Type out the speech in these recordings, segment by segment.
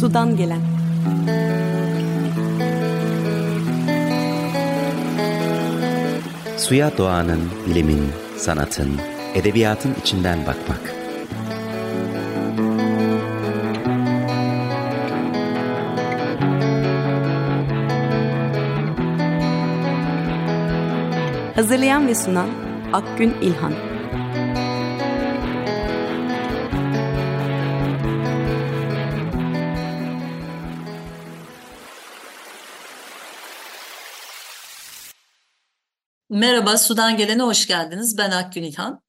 Sudan gelen Suya doğanın, bilimin, sanatın, edebiyatın içinden bakmak. Hazırlayan ve sunan Akgün İlhan Merhaba, Sudan Gelen'e hoş geldiniz. Ben Akgün İlhan.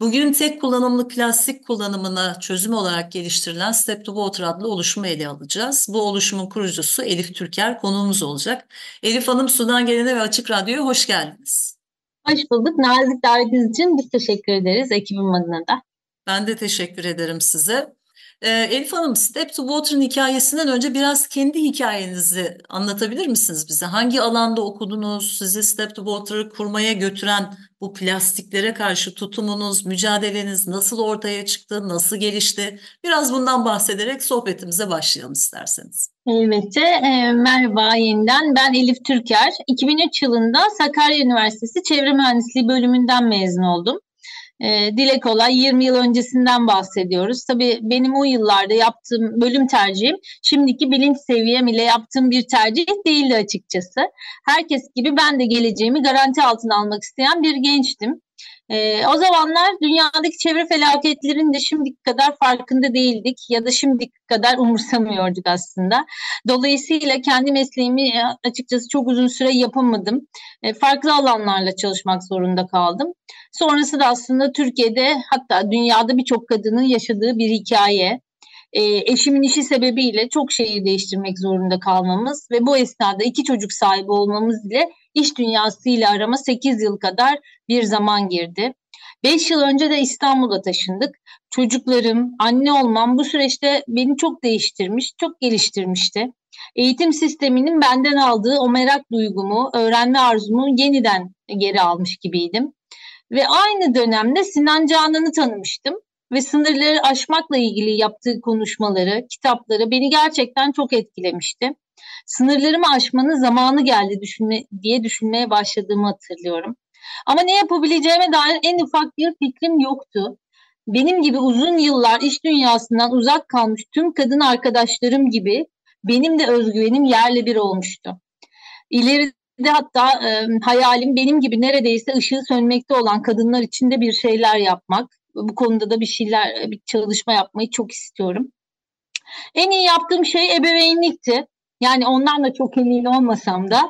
Bugün tek kullanımlı plastik kullanımına çözüm olarak geliştirilen Step to Water adlı oluşumu ele alacağız. Bu oluşumun kurucusu Elif Türker konuğumuz olacak. Elif Hanım Sudan Gelen'e ve Açık Radyo'ya hoş geldiniz. Hoş bulduk. Nazik davetiniz için biz teşekkür ederiz ekibim adına da. Ben de teşekkür ederim size. Ee, Elif Hanım, Step to Water'ın hikayesinden önce biraz kendi hikayenizi anlatabilir misiniz bize? Hangi alanda okudunuz? Sizi Step to Water'ı kurmaya götüren bu plastiklere karşı tutumunuz, mücadeleniz nasıl ortaya çıktı, nasıl gelişti? Biraz bundan bahsederek sohbetimize başlayalım isterseniz. Elbette. E, merhaba yeniden. Ben Elif Türker. 2003 yılında Sakarya Üniversitesi Çevre Mühendisliği bölümünden mezun oldum. E, dile kolay 20 yıl öncesinden bahsediyoruz. Tabii benim o yıllarda yaptığım bölüm tercihim şimdiki bilinç seviyem ile yaptığım bir tercih değildi açıkçası. Herkes gibi ben de geleceğimi garanti altına almak isteyen bir gençtim. E, o zamanlar dünyadaki çevre felaketlerinin de şimdiki kadar farkında değildik ya da şimdiki kadar umursamıyorduk aslında. Dolayısıyla kendi mesleğimi e, açıkçası çok uzun süre yapamadım. E, farklı alanlarla çalışmak zorunda kaldım. Sonrası da aslında Türkiye'de hatta dünyada birçok kadının yaşadığı bir hikaye. E, eşimin işi sebebiyle çok şeyi değiştirmek zorunda kalmamız ve bu esnada iki çocuk sahibi olmamız ile iş dünyasıyla arama 8 yıl kadar bir zaman girdi. 5 yıl önce de İstanbul'a taşındık. Çocuklarım, anne olmam bu süreçte beni çok değiştirmiş, çok geliştirmişti. Eğitim sisteminin benden aldığı o merak duygumu, öğrenme arzumu yeniden geri almış gibiydim. Ve aynı dönemde Sinan Canan'ı tanımıştım ve sınırları aşmakla ilgili yaptığı konuşmaları, kitapları beni gerçekten çok etkilemişti. Sınırlarımı aşmanın zamanı geldi düşünme, diye düşünmeye başladığımı hatırlıyorum. Ama ne yapabileceğime dair en ufak bir fikrim yoktu. Benim gibi uzun yıllar iş dünyasından uzak kalmış tüm kadın arkadaşlarım gibi benim de özgüvenim yerle bir olmuştu. İleride hatta e, hayalim benim gibi neredeyse ışığı sönmekte olan kadınlar için de bir şeyler yapmak. Bu konuda da bir şeyler, bir çalışma yapmayı çok istiyorum. En iyi yaptığım şey ebeveynlikti. Yani ondan da çok emin olmasam da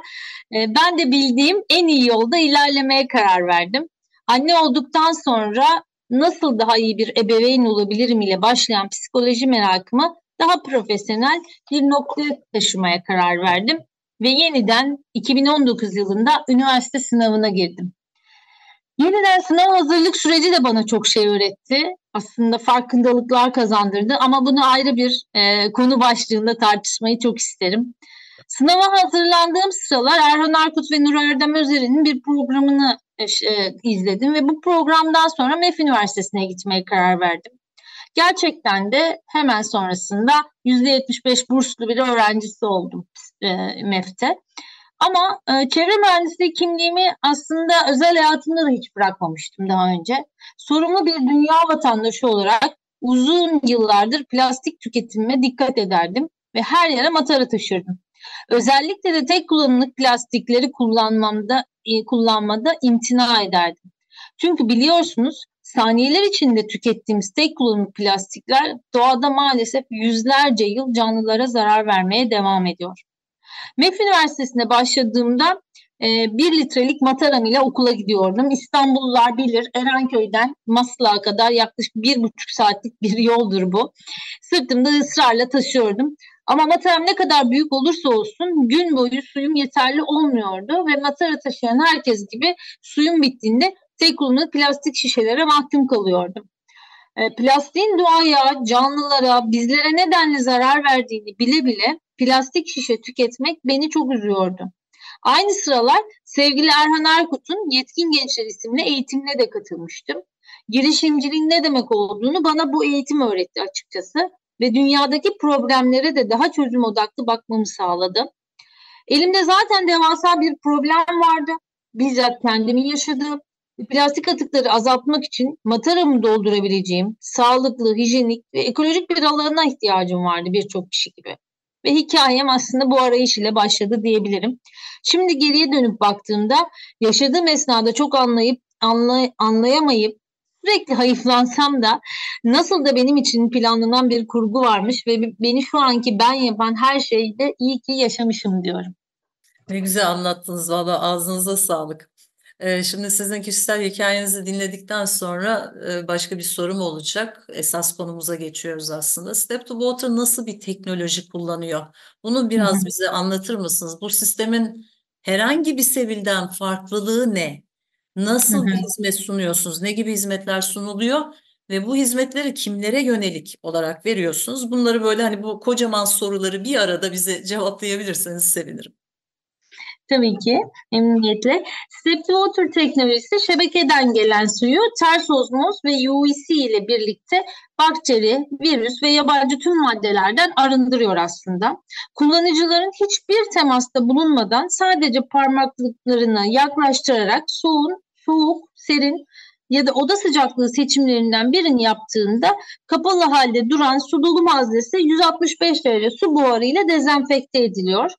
e, ben de bildiğim en iyi yolda ilerlemeye karar verdim. Anne olduktan sonra nasıl daha iyi bir ebeveyn olabilirim ile başlayan psikoloji merakımı daha profesyonel bir noktaya taşımaya karar verdim ve yeniden 2019 yılında üniversite sınavına girdim. Yeniden sınav hazırlık süreci de bana çok şey öğretti. Aslında farkındalıklar kazandırdı ama bunu ayrı bir e, konu başlığında tartışmayı çok isterim. Sınava hazırlandığım sıralar Erhan Arkut ve Nur Erdem Özer'in bir programını e, e, izledim ve bu programdan sonra MEF Üniversitesi'ne gitmeye karar verdim. Gerçekten de hemen sonrasında %75 burslu bir öğrencisi oldum e, MEF'te. Ama e, çevre mühendisliği kimliğimi aslında özel hayatımda da hiç bırakmamıştım daha önce. Sorumlu bir dünya vatandaşı olarak uzun yıllardır plastik tüketimime dikkat ederdim ve her yere matara taşırdım. Özellikle de tek kullanımlık plastikleri kullanmamda e, kullanmada imtina ederdim. Çünkü biliyorsunuz saniyeler içinde tükettiğimiz tek kullanımlık plastikler doğada maalesef yüzlerce yıl canlılara zarar vermeye devam ediyor. MEF Üniversitesi'ne başladığımda e, bir litrelik mataram ile okula gidiyordum. İstanbullular bilir Erenköy'den Maslak'a kadar yaklaşık bir buçuk saatlik bir yoldur bu. Sırtımda ısrarla taşıyordum. Ama mataram ne kadar büyük olursa olsun gün boyu suyum yeterli olmuyordu ve matara taşıyan herkes gibi suyum bittiğinde tek kullanımlık plastik şişelere mahkum kalıyordum. E, plastiğin doğaya, canlılara, bizlere nedenle zarar verdiğini bile bile plastik şişe tüketmek beni çok üzüyordu. Aynı sıralar sevgili Erhan Erkut'un Yetkin Gençler isimli eğitimine de katılmıştım. Girişimciliğin ne demek olduğunu bana bu eğitim öğretti açıkçası. ve dünyadaki problemlere de daha çözüm odaklı bakmamı sağladı. Elimde zaten devasa bir problem vardı. Bizzat kendimi yaşadığım plastik atıkları azaltmak için mataramı doldurabileceğim sağlıklı, hijyenik ve ekolojik bir alana ihtiyacım vardı birçok kişi gibi. Ve hikayem aslında bu arayış ile başladı diyebilirim. Şimdi geriye dönüp baktığımda yaşadığım esnada çok anlayıp anlay anlayamayıp sürekli hayıflansam da nasıl da benim için planlanan bir kurgu varmış ve beni şu anki ben yapan her şeyde iyi ki yaşamışım diyorum. Ne güzel anlattınız valla ağzınıza sağlık. Şimdi sizin kişisel hikayenizi dinledikten sonra başka bir sorum olacak. Esas konumuza geçiyoruz aslında. Step to Water nasıl bir teknoloji kullanıyor? Bunu biraz bize anlatır mısınız? Bu sistemin herhangi bir sevilden farklılığı ne? Nasıl bir hizmet sunuyorsunuz? Ne gibi hizmetler sunuluyor? Ve bu hizmetleri kimlere yönelik olarak veriyorsunuz? Bunları böyle hani bu kocaman soruları bir arada bize cevaplayabilirseniz sevinirim. Tabii ki memnuniyetle. Step to Water teknolojisi şebekeden gelen suyu ters ozmoz ve UVC ile birlikte bakteri, virüs ve yabancı tüm maddelerden arındırıyor aslında. Kullanıcıların hiçbir temasta bulunmadan sadece parmaklıklarını yaklaştırarak soğun, soğuk, serin ya da oda sıcaklığı seçimlerinden birini yaptığında kapalı halde duran su dolu malzemesi 165 derece su buharı ile dezenfekte ediliyor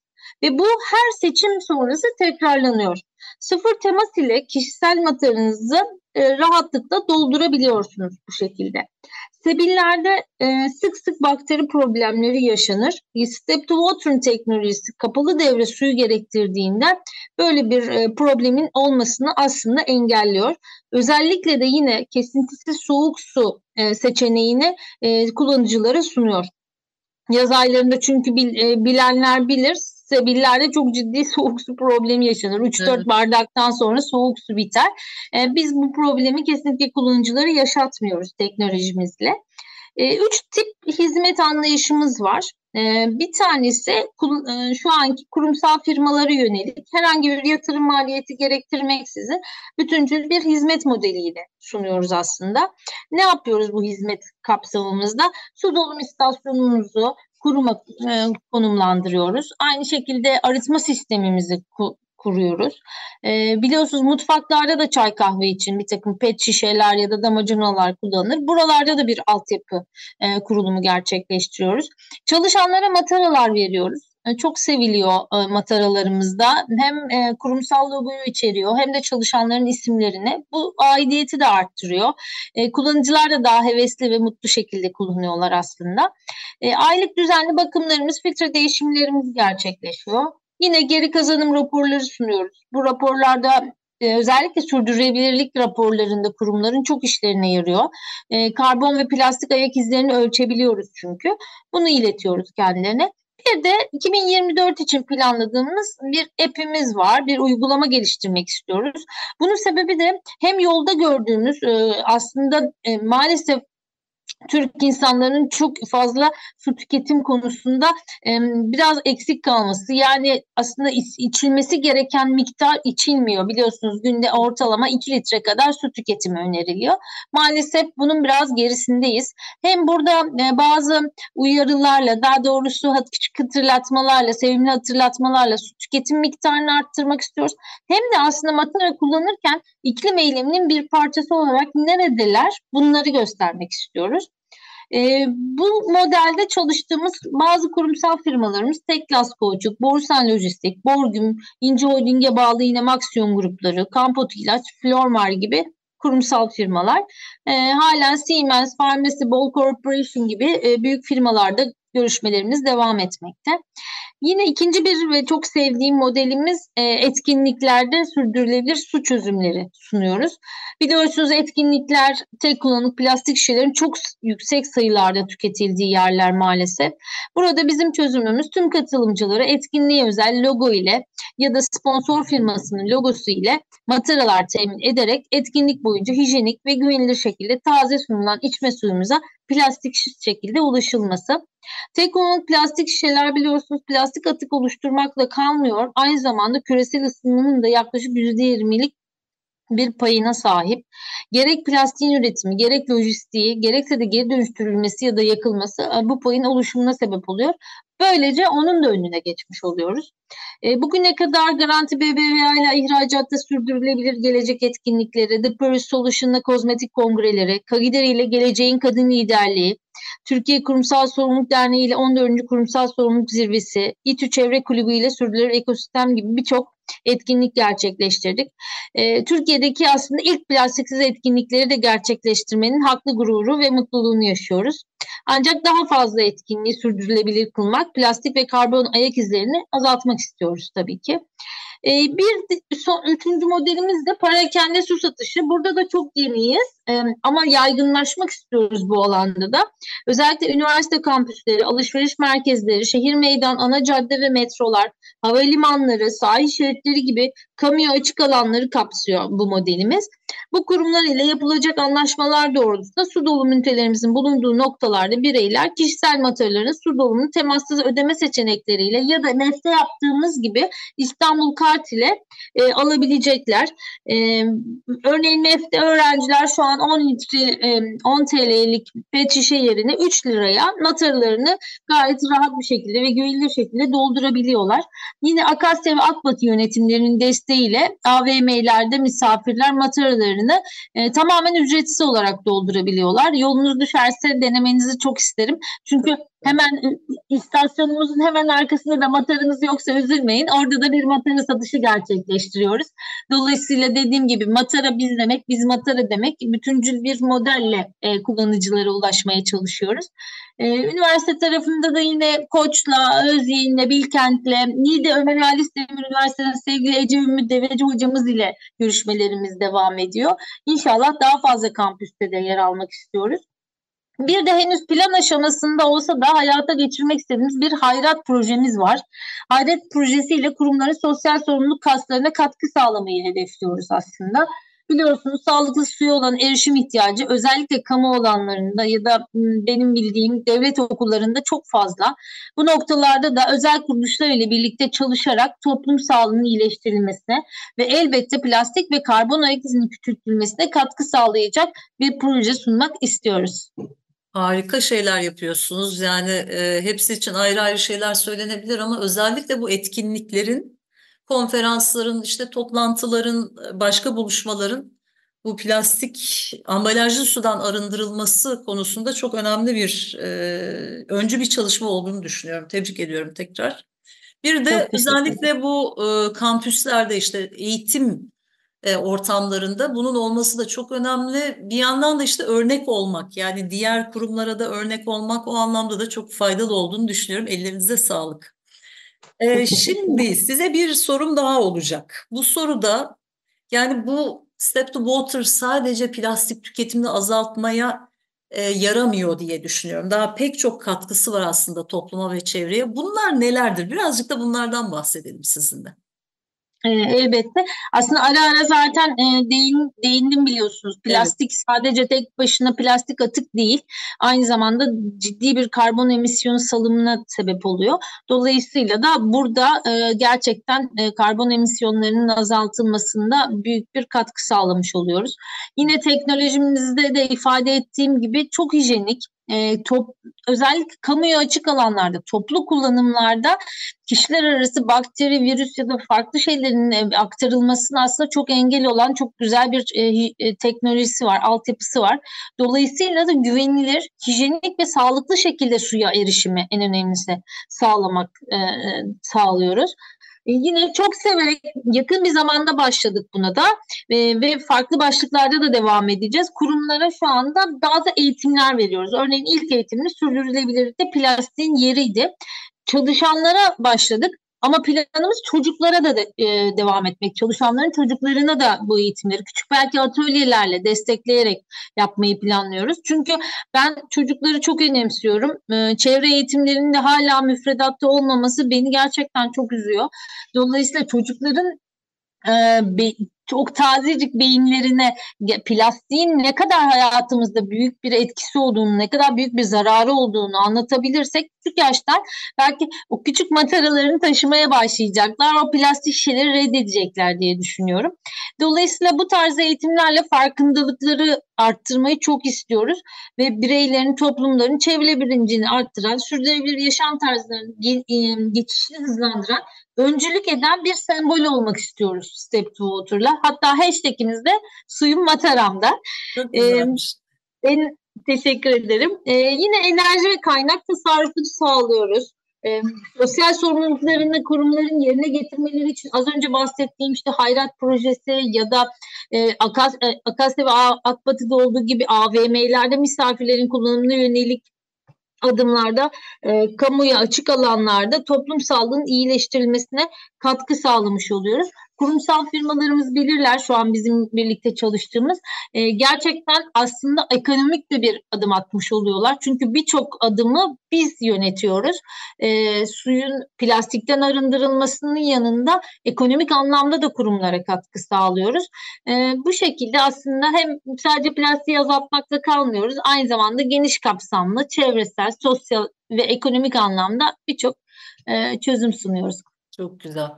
ve bu her seçim sonrası tekrarlanıyor. Sıfır temas ile kişisel materyalinizi e, rahatlıkla doldurabiliyorsunuz bu şekilde. Sebillerde e, sık sık bakteri problemleri yaşanır. Step to water teknolojisi kapalı devre suyu gerektirdiğinde böyle bir e, problemin olmasını aslında engelliyor. Özellikle de yine kesintisiz soğuk su e, seçeneğini e, kullanıcılara sunuyor. Yaz aylarında çünkü bil, e, bilenler bilir sebillerde çok ciddi soğuk su problemi yaşanır. 3-4 evet. bardaktan sonra soğuk su biter. E, biz bu problemi kesinlikle kullanıcıları yaşatmıyoruz teknolojimizle. E, üç tip hizmet anlayışımız var. E, bir tanesi e, şu anki kurumsal firmalara yönelik herhangi bir yatırım maliyeti gerektirmeksizin bütüncül bir hizmet modeliyle sunuyoruz aslında. Ne yapıyoruz bu hizmet kapsamımızda? Su dolum istasyonumuzu, kuruma e, konumlandırıyoruz. Aynı şekilde arıtma sistemimizi ku, kuruyoruz. E, biliyorsunuz mutfaklarda da çay kahve için bir takım pet şişeler ya da damacanalar kullanılır. Buralarda da bir altyapı e, kurulumu gerçekleştiriyoruz. Çalışanlara mataralar veriyoruz. E, çok seviliyor e, mataralarımızda. Hem e, kurumsal logoyu içeriyor hem de çalışanların isimlerini. Bu aidiyeti de arttırıyor. Kullanıcılar da daha hevesli ve mutlu şekilde kullanıyorlar aslında. Aylık düzenli bakımlarımız, filtre değişimlerimiz gerçekleşiyor. Yine geri kazanım raporları sunuyoruz. Bu raporlarda özellikle sürdürülebilirlik raporlarında kurumların çok işlerine yarıyor. karbon ve plastik ayak izlerini ölçebiliyoruz çünkü. Bunu iletiyoruz kendilerine. Bir de 2024 için planladığımız bir app'imiz var. Bir uygulama geliştirmek istiyoruz. Bunun sebebi de hem yolda gördüğümüz aslında maalesef Türk insanların çok fazla su tüketim konusunda e, biraz eksik kalması. Yani aslında içilmesi gereken miktar içilmiyor. Biliyorsunuz günde ortalama 2 litre kadar su tüketimi öneriliyor. Maalesef bunun biraz gerisindeyiz. Hem burada e, bazı uyarılarla daha doğrusu küçük hatırlatmalarla, sevimli hatırlatmalarla su tüketim miktarını arttırmak istiyoruz. Hem de aslında matara kullanırken iklim eyleminin bir parçası olarak neredeler bunları göstermek istiyoruz. E, bu modelde çalıştığımız bazı kurumsal firmalarımız Teklas Koçuk, Borsan Lojistik, Borgüm, İnce Holding'e bağlı yine Maxion grupları, Kampot İlaç, Flormar gibi kurumsal firmalar. E, halen Siemens, Pharmacy, Ball Corporation gibi e, büyük firmalarda görüşmelerimiz devam etmekte. Yine ikinci bir ve çok sevdiğim modelimiz e, etkinliklerde sürdürülebilir su çözümleri sunuyoruz. Biliyorsunuz etkinlikler tek kullanımlık plastik şişelerin çok yüksek sayılarda tüketildiği yerler maalesef. Burada bizim çözümümüz tüm katılımcıları etkinliğe özel logo ile ya da sponsor firmasının logosu ile mataralar temin ederek etkinlik boyunca hijyenik ve güvenilir şekilde taze sunulan içme suyumuza plastik şekilde ulaşılması. Tek kullanımlık plastik şişeler biliyorsunuz plastik atık oluşturmakla kalmıyor. Aynı zamanda küresel ısınmanın da yaklaşık %20'lik bir payına sahip. Gerek plastiğin üretimi, gerek lojistiği, gerekse de geri dönüştürülmesi ya da yakılması e, bu payın oluşumuna sebep oluyor. Böylece onun da önüne geçmiş oluyoruz. E, bugüne kadar Garanti BBVA ile ihracatta sürdürülebilir gelecek etkinlikleri, The Paris Solution'la kozmetik kongreleri, Kagider ile Geleceğin Kadın Liderliği, Türkiye Kurumsal Sorumluluk Derneği ile 14. Kurumsal Sorumluluk Zirvesi, İTÜ Çevre Kulübü ile Sürdürülebilir Ekosistem gibi birçok etkinlik gerçekleştirdik. E, Türkiye'deki aslında ilk plastiksiz etkinlikleri de gerçekleştirmenin haklı gururu ve mutluluğunu yaşıyoruz. Ancak daha fazla etkinliği sürdürülebilir kılmak, plastik ve karbon ayak izlerini azaltmak istiyoruz tabii ki. E, bir son, üçüncü modelimiz de parakende su satışı. Burada da çok yeniyiz e, ama yaygınlaşmak istiyoruz bu alanda da. Özellikle üniversite kampüsleri, alışveriş merkezleri, şehir meydan, ana cadde ve metrolar, havalimanları, sahil şeritleri gibi kamuya açık alanları kapsıyor bu modelimiz. Bu kurumlar ile yapılacak anlaşmalar doğrultusunda su dolumu ünitelerimizin bulunduğu noktalarda bireyler kişisel materyallerin su dolumunu temassız ödeme seçenekleriyle ya da nefte yaptığımız gibi İstanbul kart ile e, alabilecekler. E, örneğin nefte öğrenciler şu an 10 litre e, 10 TL'lik pet şişe yerine 3 liraya materyallerini gayet rahat bir şekilde ve güvenilir şekilde doldurabiliyorlar. Yine Akasya ve Akbatı yönetimlerinin desteğiyle AVM'lerde misafirler materyallerini e, tamamen ücretsiz olarak doldurabiliyorlar. Yolunuz düşerse denemenizi çok isterim. Çünkü hemen istasyonumuzun hemen arkasında da matarınız yoksa üzülmeyin. Orada da bir matara satışı gerçekleştiriyoruz. Dolayısıyla dediğim gibi matara biz demek, biz matara demek bütüncül bir modelle e, kullanıcılara ulaşmaya çalışıyoruz. E, üniversite tarafında da yine Koç'la, Özyeğin'le, Bilkent'le, Niğde Ömer Halis Demir Üniversitesi'nin sevgili Ece Ümmü Deveci hocamız ile görüşmelerimiz devam ediyor. İnşallah daha fazla kampüste de yer almak istiyoruz. Bir de henüz plan aşamasında olsa da hayata geçirmek istediğimiz bir hayrat projemiz var. Hayrat projesiyle kurumların sosyal sorumluluk kaslarına katkı sağlamayı hedefliyoruz aslında. Biliyorsunuz sağlıklı suya olan erişim ihtiyacı özellikle kamu olanlarında ya da benim bildiğim devlet okullarında çok fazla. Bu noktalarda da özel kuruluşlar ile birlikte çalışarak toplum sağlığının iyileştirilmesine ve elbette plastik ve karbon ayak izinin küçültülmesine katkı sağlayacak bir proje sunmak istiyoruz. Harika şeyler yapıyorsunuz. Yani e, hepsi için ayrı ayrı şeyler söylenebilir ama özellikle bu etkinliklerin, konferansların, işte toplantıların, başka buluşmaların bu plastik ambalajlı sudan arındırılması konusunda çok önemli bir e, öncü bir çalışma olduğunu düşünüyorum. Tebrik ediyorum tekrar. Bir de özellikle bu e, kampüslerde işte eğitim e, ortamlarında bunun olması da çok önemli. Bir yandan da işte örnek olmak yani diğer kurumlara da örnek olmak o anlamda da çok faydalı olduğunu düşünüyorum. Ellerinize sağlık. E, şimdi size bir sorum daha olacak. Bu soruda yani bu Step to Water sadece plastik tüketimini azaltmaya e, yaramıyor diye düşünüyorum. Daha pek çok katkısı var aslında topluma ve çevreye. Bunlar nelerdir? Birazcık da bunlardan bahsedelim sizinle. E, elbette. Aslında ara ara zaten e, değin, değindim biliyorsunuz. Plastik evet. sadece tek başına plastik atık değil. Aynı zamanda ciddi bir karbon emisyonu salımına sebep oluyor. Dolayısıyla da burada e, gerçekten e, karbon emisyonlarının azaltılmasında büyük bir katkı sağlamış oluyoruz. Yine teknolojimizde de ifade ettiğim gibi çok hijyenik, e, top, özellikle kamuya açık alanlarda, toplu kullanımlarda kişiler arası bakteri, virüs ya da farklı şeylerin aktarılmasına aslında çok engel olan çok güzel bir e, teknolojisi var, altyapısı var. Dolayısıyla da güvenilir, hijyenik ve sağlıklı şekilde suya erişimi en önemlisi sağlamak e sağlıyoruz. E, yine çok severek yakın bir zamanda başladık buna da e, ve farklı başlıklarda da devam edeceğiz. Kurumlara şu anda bazı eğitimler veriyoruz. Örneğin ilk eğitimimiz sürdürülebilirlikte plastiğin yeriydi. Çalışanlara başladık. Ama planımız çocuklara da de, e, devam etmek. Çalışanların çocuklarına da bu eğitimleri küçük belki atölyelerle destekleyerek yapmayı planlıyoruz. Çünkü ben çocukları çok önemsiyorum. E, çevre eğitimlerinin de hala müfredatta olmaması beni gerçekten çok üzüyor. Dolayısıyla çocukların e, çok tazecik beyinlerine plastiğin ne kadar hayatımızda büyük bir etkisi olduğunu, ne kadar büyük bir zararı olduğunu anlatabilirsek küçük yaştan belki o küçük mataralarını taşımaya başlayacaklar. O plastik şişeleri reddedecekler diye düşünüyorum. Dolayısıyla bu tarz eğitimlerle farkındalıkları arttırmayı çok istiyoruz ve bireylerin, toplumların çevre bilincini arttıran, sürdürülebilir yaşam tarzlarının geçişini hızlandıran öncülük eden bir sembol olmak istiyoruz Step to Water'la. Hatta hashtagimiz de suyum mataramda. Çok Ee, ben teşekkür ederim. Ee, yine enerji ve kaynak tasarrufu sağlıyoruz. Ee, sosyal sorumluluklarını kurumların yerine getirmeleri için az önce bahsettiğim işte Hayrat projesi ya da e, Akas, e, Akasya ve Akbatı'da olduğu gibi AVM'lerde misafirlerin kullanımına yönelik adımlarda e, kamuya açık alanlarda toplum sağlığının iyileştirilmesine katkı sağlamış oluyoruz. Kurumsal firmalarımız bilirler şu an bizim birlikte çalıştığımız. E, gerçekten aslında ekonomik de bir adım atmış oluyorlar. Çünkü birçok adımı biz yönetiyoruz. E, suyun plastikten arındırılmasının yanında ekonomik anlamda da kurumlara katkı sağlıyoruz. E, bu şekilde aslında hem sadece plastiği azaltmakla kalmıyoruz. Aynı zamanda geniş kapsamlı, çevresel, sosyal ve ekonomik anlamda birçok e, çözüm sunuyoruz. Çok güzel.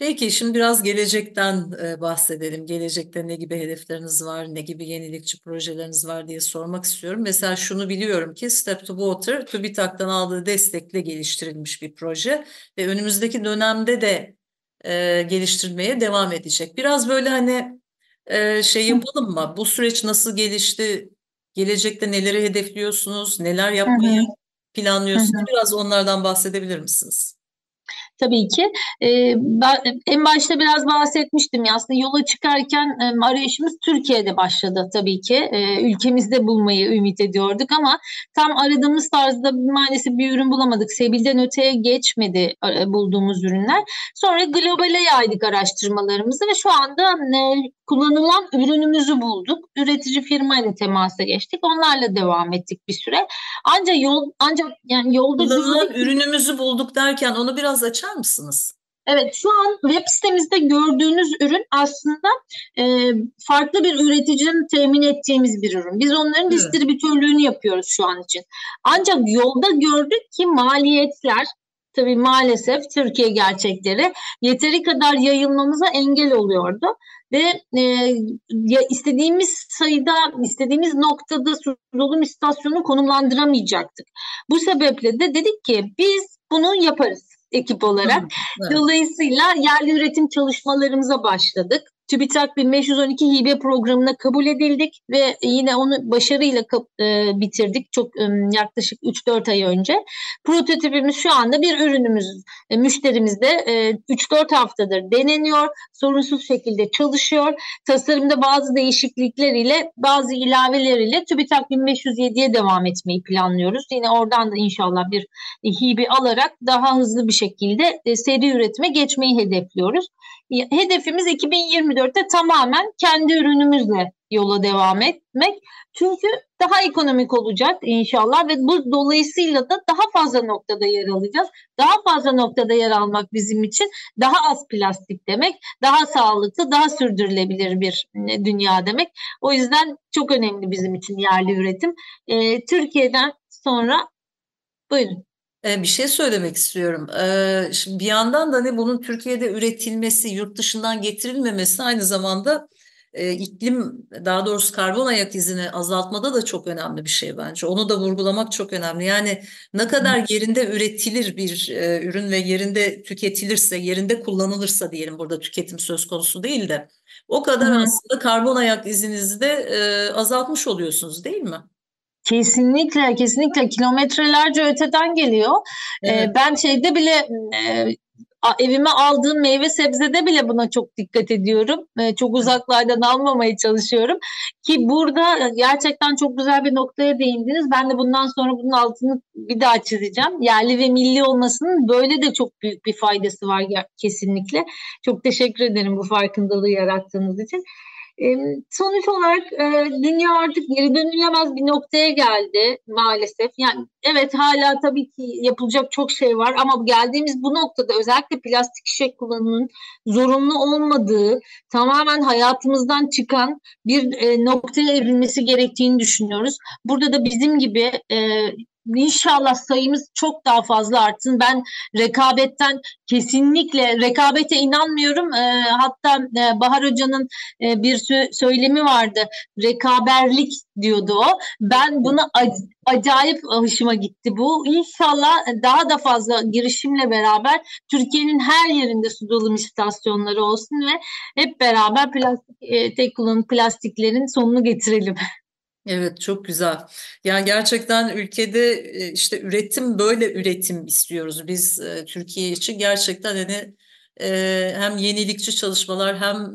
Peki şimdi biraz gelecekten e, bahsedelim. Gelecekte ne gibi hedefleriniz var, ne gibi yenilikçi projeleriniz var diye sormak istiyorum. Mesela şunu biliyorum ki Step to Water TÜBİTAK'tan aldığı destekle geliştirilmiş bir proje ve önümüzdeki dönemde de e, geliştirmeye devam edecek. Biraz böyle hani e, şey yapalım mı? Bu süreç nasıl gelişti? Gelecekte neleri hedefliyorsunuz? Neler yapmayı planlıyorsunuz? Biraz onlardan bahsedebilir misiniz? Tabii ki. E, ben, en başta biraz bahsetmiştim ya aslında yola çıkarken e, arayışımız Türkiye'de başladı tabii ki. E, ülkemizde bulmayı ümit ediyorduk ama tam aradığımız tarzda maalesef bir ürün bulamadık. Sebil'den öteye geçmedi e, bulduğumuz ürünler. Sonra globale yaydık araştırmalarımızı ve şu anda e, kullanılan ürünümüzü bulduk. Üretici firmayla temasa geçtik. Onlarla devam ettik bir süre. Ancak yol ancak yani yolda kullanılan ürünümüzü bulduk derken onu biraz açar mısınız? Evet şu an web sitemizde gördüğünüz ürün aslında e, farklı bir üreticinin temin ettiğimiz bir ürün. Biz onların evet. distribütörlüğünü yapıyoruz şu an için. Ancak yolda gördük ki maliyetler tabii maalesef Türkiye gerçekleri yeteri kadar yayılmamıza engel oluyordu ve e, ya istediğimiz sayıda, istediğimiz noktada su dolum istasyonu konumlandıramayacaktık. Bu sebeple de dedik ki biz bunu yaparız ekip olarak. Evet. Dolayısıyla yerli üretim çalışmalarımıza başladık. TÜBİTAK 1512 hibe programına kabul edildik ve yine onu başarıyla e, bitirdik çok e, yaklaşık 3-4 ay önce. Prototipimiz şu anda bir ürünümüz e, müşterimizde e, 3-4 haftadır deneniyor. Sorunsuz şekilde çalışıyor. Tasarımda bazı değişiklikler ile bazı ilaveler ile TÜBİTAK 1507'ye devam etmeyi planlıyoruz. Yine oradan da inşallah bir hibe alarak daha hızlı bir şekilde e, seri üretime geçmeyi hedefliyoruz hedefimiz 2024'te tamamen kendi ürünümüzle yola devam etmek. Çünkü daha ekonomik olacak inşallah ve bu dolayısıyla da daha fazla noktada yer alacağız. Daha fazla noktada yer almak bizim için daha az plastik demek, daha sağlıklı, daha sürdürülebilir bir e, dünya demek. O yüzden çok önemli bizim için yerli üretim. Ee, Türkiye'den sonra buyurun. Bir şey söylemek istiyorum. Şimdi bir yandan da ne bunun Türkiye'de üretilmesi, yurt dışından getirilmemesi aynı zamanda iklim, daha doğrusu karbon ayak izini azaltmada da çok önemli bir şey bence. Onu da vurgulamak çok önemli. Yani ne kadar yerinde üretilir bir ürün ve yerinde tüketilirse, yerinde kullanılırsa diyelim burada tüketim söz konusu değil de o kadar aslında karbon ayak izinizi de azaltmış oluyorsunuz değil mi? Kesinlikle, kesinlikle kilometrelerce öteden geliyor. Evet. Ee, ben şeyde bile e, evime aldığım meyve sebzede bile buna çok dikkat ediyorum. Ee, çok uzaklardan almamaya çalışıyorum. Ki burada gerçekten çok güzel bir noktaya değindiniz. Ben de bundan sonra bunun altını bir daha çizeceğim. Yerli ve milli olmasının böyle de çok büyük bir faydası var kesinlikle. Çok teşekkür ederim bu farkındalığı yarattığınız için. Sonuç olarak e, dünya artık geri dönülemez bir noktaya geldi maalesef. Yani evet hala tabii ki yapılacak çok şey var ama geldiğimiz bu noktada özellikle plastik şişe kullanımının zorunlu olmadığı, tamamen hayatımızdan çıkan bir e, noktaya evrilmesi gerektiğini düşünüyoruz. Burada da bizim gibi e, İnşallah sayımız çok daha fazla artsın. Ben rekabetten kesinlikle rekabete inanmıyorum. E, hatta e, Bahar Hoca'nın e, bir sö- söylemi vardı. Rekaberlik diyordu o. Ben buna ac- acayip hoşuma gitti bu. İnşallah daha da fazla girişimle beraber Türkiye'nin her yerinde su dolum istasyonları olsun ve hep beraber plastik e, tek kullanım plastiklerin sonunu getirelim. Evet çok güzel. Yani gerçekten ülkede e, işte üretim böyle üretim istiyoruz biz e, Türkiye için gerçekten hani e, hem yenilikçi çalışmalar hem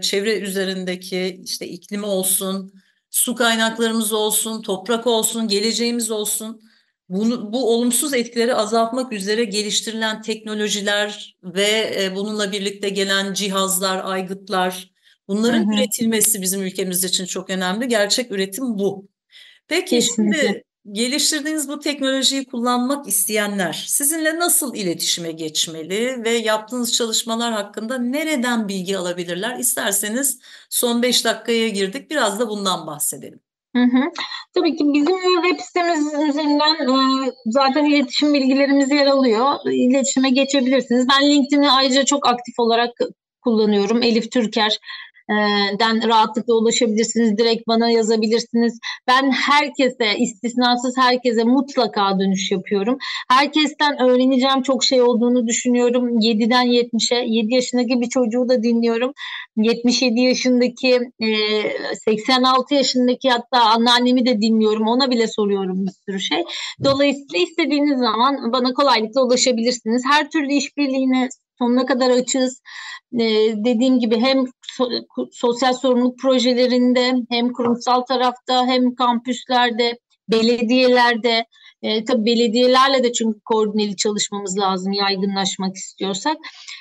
çevre üzerindeki işte iklimi olsun, su kaynaklarımız olsun, toprak olsun, geleceğimiz olsun. Bunu, bu olumsuz etkileri azaltmak üzere geliştirilen teknolojiler ve bununla birlikte gelen cihazlar, aygıtlar, Bunların hı hı. üretilmesi bizim ülkemiz için çok önemli. Gerçek üretim bu. Peki Kesinlikle. şimdi geliştirdiğiniz bu teknolojiyi kullanmak isteyenler sizinle nasıl iletişime geçmeli ve yaptığınız çalışmalar hakkında nereden bilgi alabilirler? İsterseniz son 5 dakikaya girdik. Biraz da bundan bahsedelim. Hı hı. Tabii ki bizim web sitemiz üzerinden e, zaten iletişim bilgilerimiz yer alıyor. İletişime geçebilirsiniz. Ben LinkedIn'i ayrıca çok aktif olarak kullanıyorum. Elif Türker den rahatlıkla ulaşabilirsiniz. Direkt bana yazabilirsiniz. Ben herkese, istisnasız herkese mutlaka dönüş yapıyorum. Herkesten öğreneceğim çok şey olduğunu düşünüyorum. 7'den 70'e, 7 yaşındaki bir çocuğu da dinliyorum. 77 yaşındaki, 86 yaşındaki hatta anneannemi de dinliyorum. Ona bile soruyorum bir sürü şey. Dolayısıyla istediğiniz zaman bana kolaylıkla ulaşabilirsiniz. Her türlü işbirliğine sonuna kadar açığız. Ee, dediğim gibi hem so sosyal sorumluluk projelerinde hem kurumsal tarafta hem kampüslerde, belediyelerde e, tabii belediyelerle de çünkü koordineli çalışmamız lazım yaygınlaşmak istiyorsak.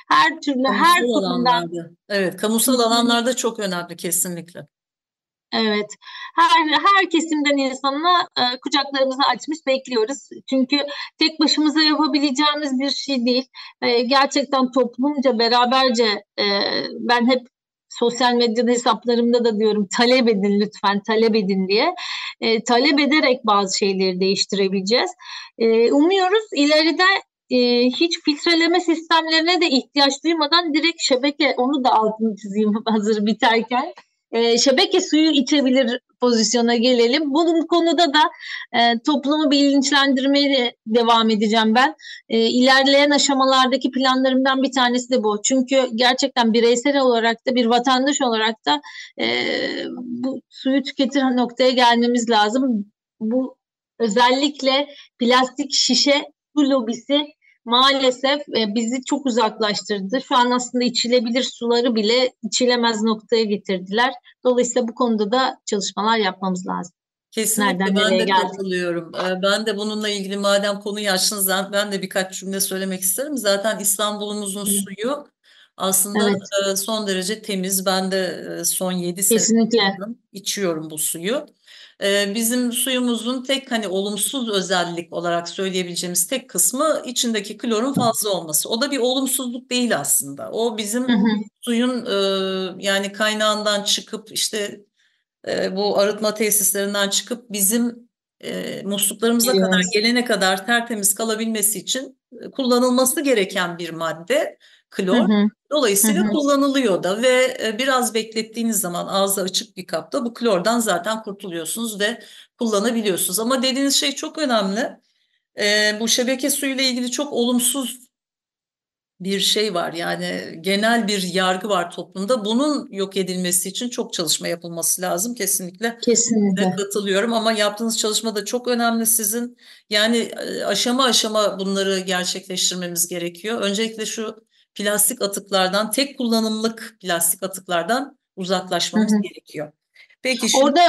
Her türlü kamusal her konudan Evet, kamusal alanlarda çok önemli kesinlikle. Evet. Her her kesimden insana e, kucaklarımızı açmış bekliyoruz. Çünkü tek başımıza yapabileceğimiz bir şey değil. E, gerçekten toplumca beraberce e, ben hep sosyal medya hesaplarımda da diyorum talep edin lütfen talep edin diye. E, talep ederek bazı şeyleri değiştirebileceğiz. E, umuyoruz ileride e, hiç filtreleme sistemlerine de ihtiyaç duymadan direkt şebeke onu da altını çizeyim hazır biterken e, şebeke suyu içebilir pozisyona gelelim. Bu konuda da e, toplumu bilinçlendirmeye devam edeceğim ben. E, ilerleyen aşamalardaki planlarımdan bir tanesi de bu. Çünkü gerçekten bireysel olarak da bir vatandaş olarak da e, bu suyu tüketir noktaya gelmemiz lazım. Bu özellikle plastik şişe su lobisi maalesef e, bizi çok uzaklaştırdı. Şu an aslında içilebilir suları bile içilemez noktaya getirdiler. Dolayısıyla bu konuda da çalışmalar yapmamız lazım. Kesinlikle Nereden ben de geldi? katılıyorum. Ee, ben de bununla ilgili madem konuyu açtınız ben de birkaç cümle söylemek isterim. Zaten İstanbul'umuzun suyu aslında evet. E, son derece temiz. Ben de e, son 7 sene içiyorum bu suyu. Bizim suyumuzun tek hani olumsuz özellik olarak söyleyebileceğimiz tek kısmı içindeki klorun fazla olması. O da bir olumsuzluk değil aslında. O bizim hı hı. suyun yani kaynağından çıkıp işte bu arıtma tesislerinden çıkıp bizim musluklarımıza evet. kadar gelene kadar tertemiz kalabilmesi için kullanılması gereken bir madde klor. Hı hı. Dolayısıyla hı hı. kullanılıyor da ve e, biraz beklettiğiniz zaman ağzı açık bir kapta bu klordan zaten kurtuluyorsunuz ve kullanabiliyorsunuz. Ama dediğiniz şey çok önemli. E, bu şebeke suyuyla ilgili çok olumsuz bir şey var. Yani genel bir yargı var toplumda. Bunun yok edilmesi için çok çalışma yapılması lazım. Kesinlikle, Kesinlikle. katılıyorum ama yaptığınız çalışma da çok önemli sizin. Yani e, aşama aşama bunları gerçekleştirmemiz gerekiyor. Öncelikle şu plastik atıklardan, tek kullanımlık plastik atıklardan uzaklaşmamız Hı-hı. gerekiyor. Peki şimdi... Orada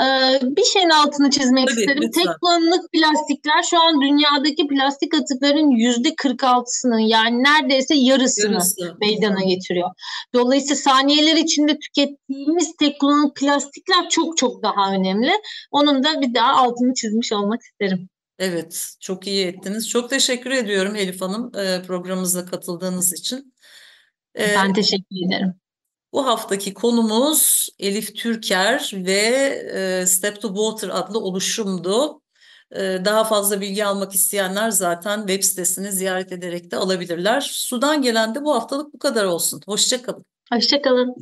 Ee, bir şeyin altını çizmek Tabii, isterim. lütfen. Tek kullanımlık plastikler şu an dünyadaki plastik atıkların yüzde 46'sını yani neredeyse yarısını Yarısı. meydana getiriyor. Dolayısıyla saniyeler içinde tükettiğimiz tek kullanımlık plastikler çok çok daha önemli. Onun da bir daha altını çizmiş olmak isterim. Evet, çok iyi ettiniz. Çok teşekkür ediyorum Elif Hanım e, programımıza katıldığınız için. E, Ben teşekkür ederim. bu haftaki konumuz Elif Türker ve e, Step to Water adlı oluşumdu. E, daha fazla bilgi almak isteyenler zaten web sitesini ziyaret ederek de alabilirler. Sudan gelen de bu haftalık bu kadar olsun. Hoşça kalın. Hoşçakalın.